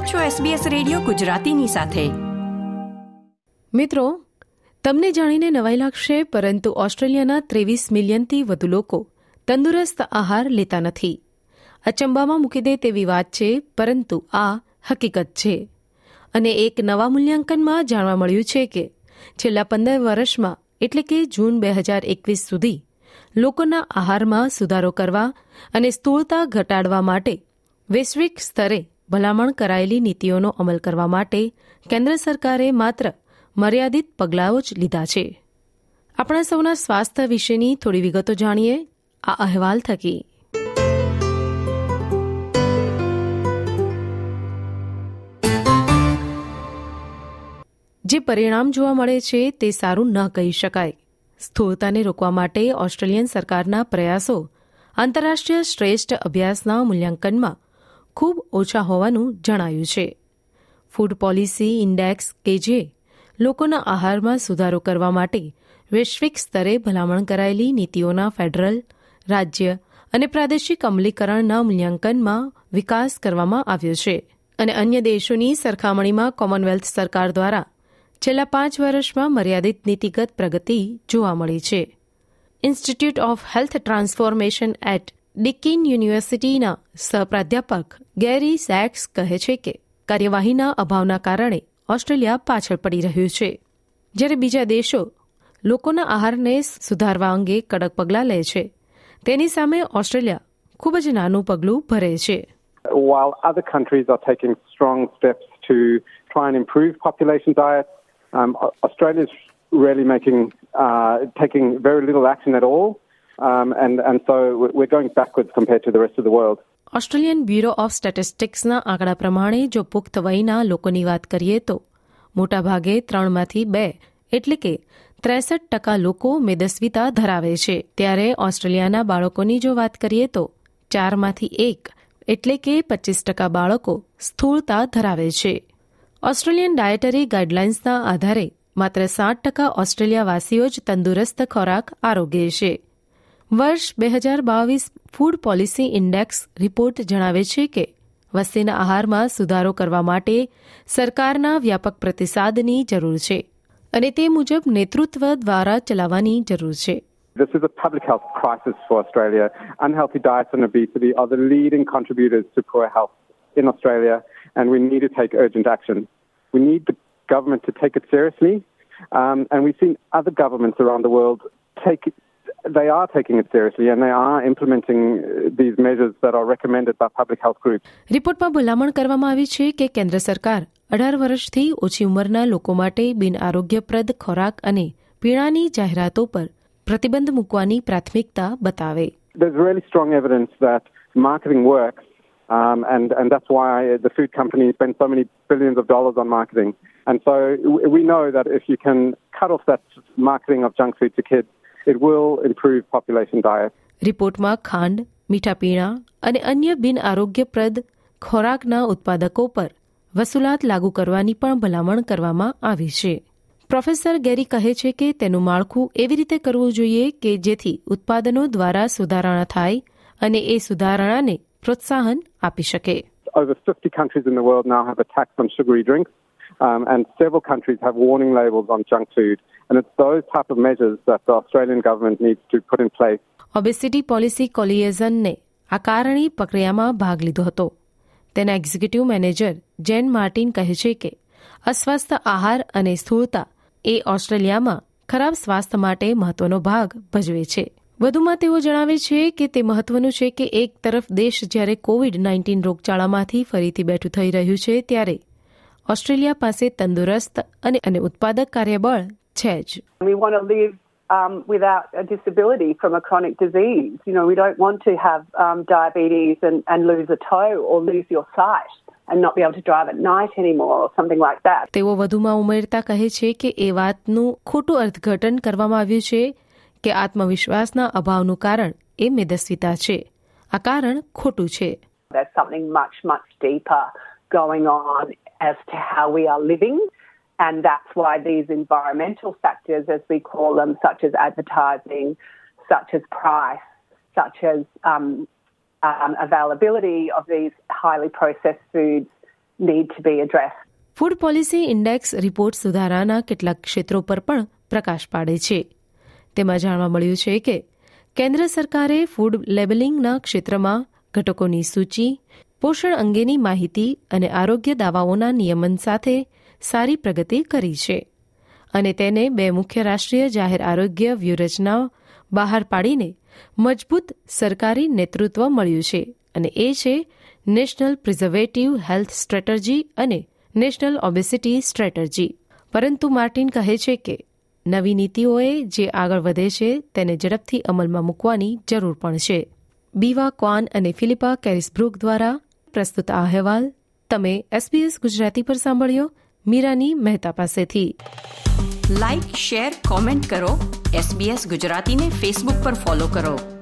આપ છો SBS radio ગુજરાતીની સાથે. મિત્રો, તમને જાણીને નવાઈ લાગશે, પરંતુ ઓસ્ટ્રેલિયાના ત્રેવીસ મિલિયનથી વધુ લોકો તંદુરસ્ત આહાર લેતા નથી. અચંબામાં મૂકી દે તેવી વાત છે, પરંતુ આ હકીકત છે. અને એક નવા મૂલ્યાંકનમાં જાણવા મળ્યું છે કે છેલ્લા પંદર વર્ષમાં, એટલે કે જૂન બે હજાર એકવીસ સુધી, લોકોના આહારમાં સુધારો કરવા અને સ્થૂળતા ઘટાડવા માટે વૈશ્વિક સ્તરે ભલામણ કરાયેલી નીતિઓનો અમલ કરવા માટે કેન્દ્ર સરકારે માત્ર મર્યાદિત પગલાઓ જ લીધા છે. આપણા સૌના સ્વાસ્થ્ય વિશેની થોડી વિગતો જાણીએ. આ અહેવાલ થકી. જે પરિણામ જોવા મળે છે તે સારું ન કહી શકાય. સ્થૂળતાને રોકવા માટે ઓસ્ટ્રેલિયન સરકારના પ્રયાસો આંતરરાષ્ટ્રીય શ્રેષ્ઠ અભ્યાસના મૂલ્યાંકનમાં ખૂબ ઓછા હોવાનું જણાયું છે. ફૂડ પોલિસી ઇન્ડેક્સ કે જે લોકોના આહારમાં સુધારો કરવા માટે વૈશ્વિક સ્તરે ભલામણ કરાયેલી નીતિઓના ફેડરલ, રાજ્ય અને પ્રાદેશિક અમલીકરણના મૂલ્યાંકનમાં વિકાસ કરવામાં આવ્યો છે અને અન્ય દેશોની સરખામણીમાં કોમનવેલ્થ સરકાર દ્વારા છેલ્લા પાંચ વર્ષમાં મર્યાદિત નીતિગત પ્રગતિ જોવા મળી છે. Institute of health transformation at Deakin યુનિવર્સિટીના સહપ્રાધ્યાપક ગેરી સેક્સ કહે છે કે કાર્યવાહીના અભાવના કારણે ઓસ્ટ્રેલિયા પાછળ પડી રહ્યું છે જ્યારે બીજા દેશો લોકોના આહારને સુધારવા અંગે કડક પગલાં લે છે તેની સામે ઓસ્ટ્રેલિયા ખૂબ જ નાનું પગલું ભરે છે While other countries are taking strong steps to try and improve population diet, um, Australia's really making uh, taking very little action at all. Um, and, and so we're going backwards compared to the rest of the world. Australian bureau of સ્ટેટિસ્ટિક્સના આંકડા પ્રમાણે જો પુખ્ત વયના લોકોની વાત કરીએ તો મોટાભાગે ત્રણમાંથી બે એટલે કે ત્રેસઠ ટકા લોકો મેદસ્વીતા ધરાવે છે. ત્યારે ઓસ્ટ્રેલિયાના બાળકોની જો વાત કરીએ તો ચારમાંથી એક એટલે કે પચીસ ટકા બાળકો સ્થૂળતા ધરાવે છે. ઓસ્ટ્રેલિયન ડાયટરી ગાઈડલાઇન્સના આધારે માત્ર સાત ટકા ઓસ્ટ્રેલિયાવાસીઓ જ તંદુરસ્ત ખોરાક આરોગ્ય છે. વર્ષ બે હજાર બાવીસ ફૂડ પોલિસી ઇન્ડેક્સ રિપોર્ટ જણાવે છે કે વસ્તીના આહારમાં સુધારો કરવા માટે સરકારના વ્યાપક પ્રતિસાદની જરૂર છે અને તે મુજબ નેતૃત્વ દ્વારા ચલાવવાની જરૂર છે This is a public health crisis for Australia. Unhealthy diets and obesity are the leading contributors to poor health in Australia, and we need to take urgent action. We need the government to take it seriously, um, and we've seen other governments around the world take they are taking it seriously and they are implementing uh, these measures that are recommended by public health groups. રિપોર્ટમાં ભલામણ કરવામાં આવી છે કે કેન્દ્ર સરકાર અઢાર વર્ષથી ઓછી ઉંમરના લોકો માટે બિન આરોગ્યપ્રદ ખોરાક અને પીણાની જાહેરાતો પર પ્રતિબંધ મૂકવાની પ્રાથમિકતા બતાવે There's really strong evidence that marketing works um, and, and that's why the food companies spend so many billions of dollars on marketing. And so we know that if you can cut off that marketing of junk food to kids, it will improve population diet. રિપોર્ટમાં ખાંડ મીઠા પીણા અને અન્ય બિન આરોગ્યપ્રદ ખોરાકના ઉત્પાદકો પર વસૂલાત લાગુ કરવાની પણ ભલામણ કરવામાં આવી છે. પ્રોફેસર ગેરી કહે છે કે તેનું માળખું એવી રીતે કરવું જોઈએ કે જેથી ઉત્પાદનો દ્વારા સુધારણા થાય અને એ સુધારણાને પ્રોત્સાહન આપી શકે. Over 50 countries in the world now have a tax on sugary drinks, um, and several countries have warning labels on junk food. And it's those type of measures that the Australian government needs to put in place. Obesity policy કોલિએઝનને આ કારણે પ્રક્રિયામાં ભાગ લીધો હતો તેના executive manager જેન Martin કહે છે કે અસ્વસ્થ આહાર અને સ્થૂળતા એ ઓસ્ટ્રેલિયામાં ખરાબ સ્વાસ્થ્ય માટે મહત્વનો ભાગ ભજવે છે વધુમાં તેઓ જણાવે છે કે તે મહત્વનું છે કે એક તરફ દેશ જ્યારે કોવિડ નાઇન્ટીન રોગચાળામાંથી ફરીથી બેઠું થઈ રહ્યું છે ત્યારે ઓસ્ટ્રેલિયા પાસે તંદુરસ્ત અને અને ઉત્પાદક કાર્યબળ છે જ We want to live um, without a disability from a chronic disease. You know, we don't want to have um, diabetes and, and lose a toe or lose your sight and not be able to drive at night anymore or something like that. તેઓ વધુમાં ઉમેરતા કહે છે કે એ વાતનું ખોટું અર્થઘટન કરવામાં આવ્યું છે કે આત્મવિશ્વાસના અભાવનું કારણ એ મેદસ્વીતા છે આ કારણ ખોટું છે There's something much, much deeper going on as to how we are living. And that's why these environmental factors, as we call them, such as advertising, such as price, such as um, um, availability of these highly processed foods, need to be addressed. Food policy index report સુધારાના કેટલાક ક્ષેત્રો પર પણ પ્રકાશ પાડે છે તેમાં જાણવા મળ્યું છે કે કેન્દ્ર સરકારે ફૂડ લેબલિંગના ક્ષેત્રમાં ઘટકોની સૂચિ, પોષણ અંગેની માહિતી અને આરોગ્ય દાવાઓના નિયમન સાથે સારી પ્રગતિ કરી છે. અને તેને બે મુખ્ય રાષ્ટ્રીય જાહેર આરોગ્ય વ્યૂહરચનાઓ બહાર પાડીને મજબૂત સરકારી નેતૃત્વ મળ્યું છે અને એ છે નેશનલ પ્રિઝર્વેટિવ હેલ્થ સ્ટ્રેટર્જી અને નેશનલ ઓબેસિટી સ્ટ્રેટર્જી. પરંતુ માર્ટિન કહે છે કે નવી નીતિઓએ જે આગળ વધે છે તેને ઝડપથી અમલમાં મૂકવાની જરૂર પણ છે. બીવા ક્વાન અને ફિલિપા કેરિસબ્રુક દ્વારા પ્રસ્તુત આ અહેવાલ તમે એસબીએસ ગુજરાતી પર સાંભળ્યો. મીરાની મહેતા પાસેથી. લાઇક શેર કોમેન્ટ કરો. એસબીએસ ગુજરાતીને ફેસબુક પર ફોલો કરો.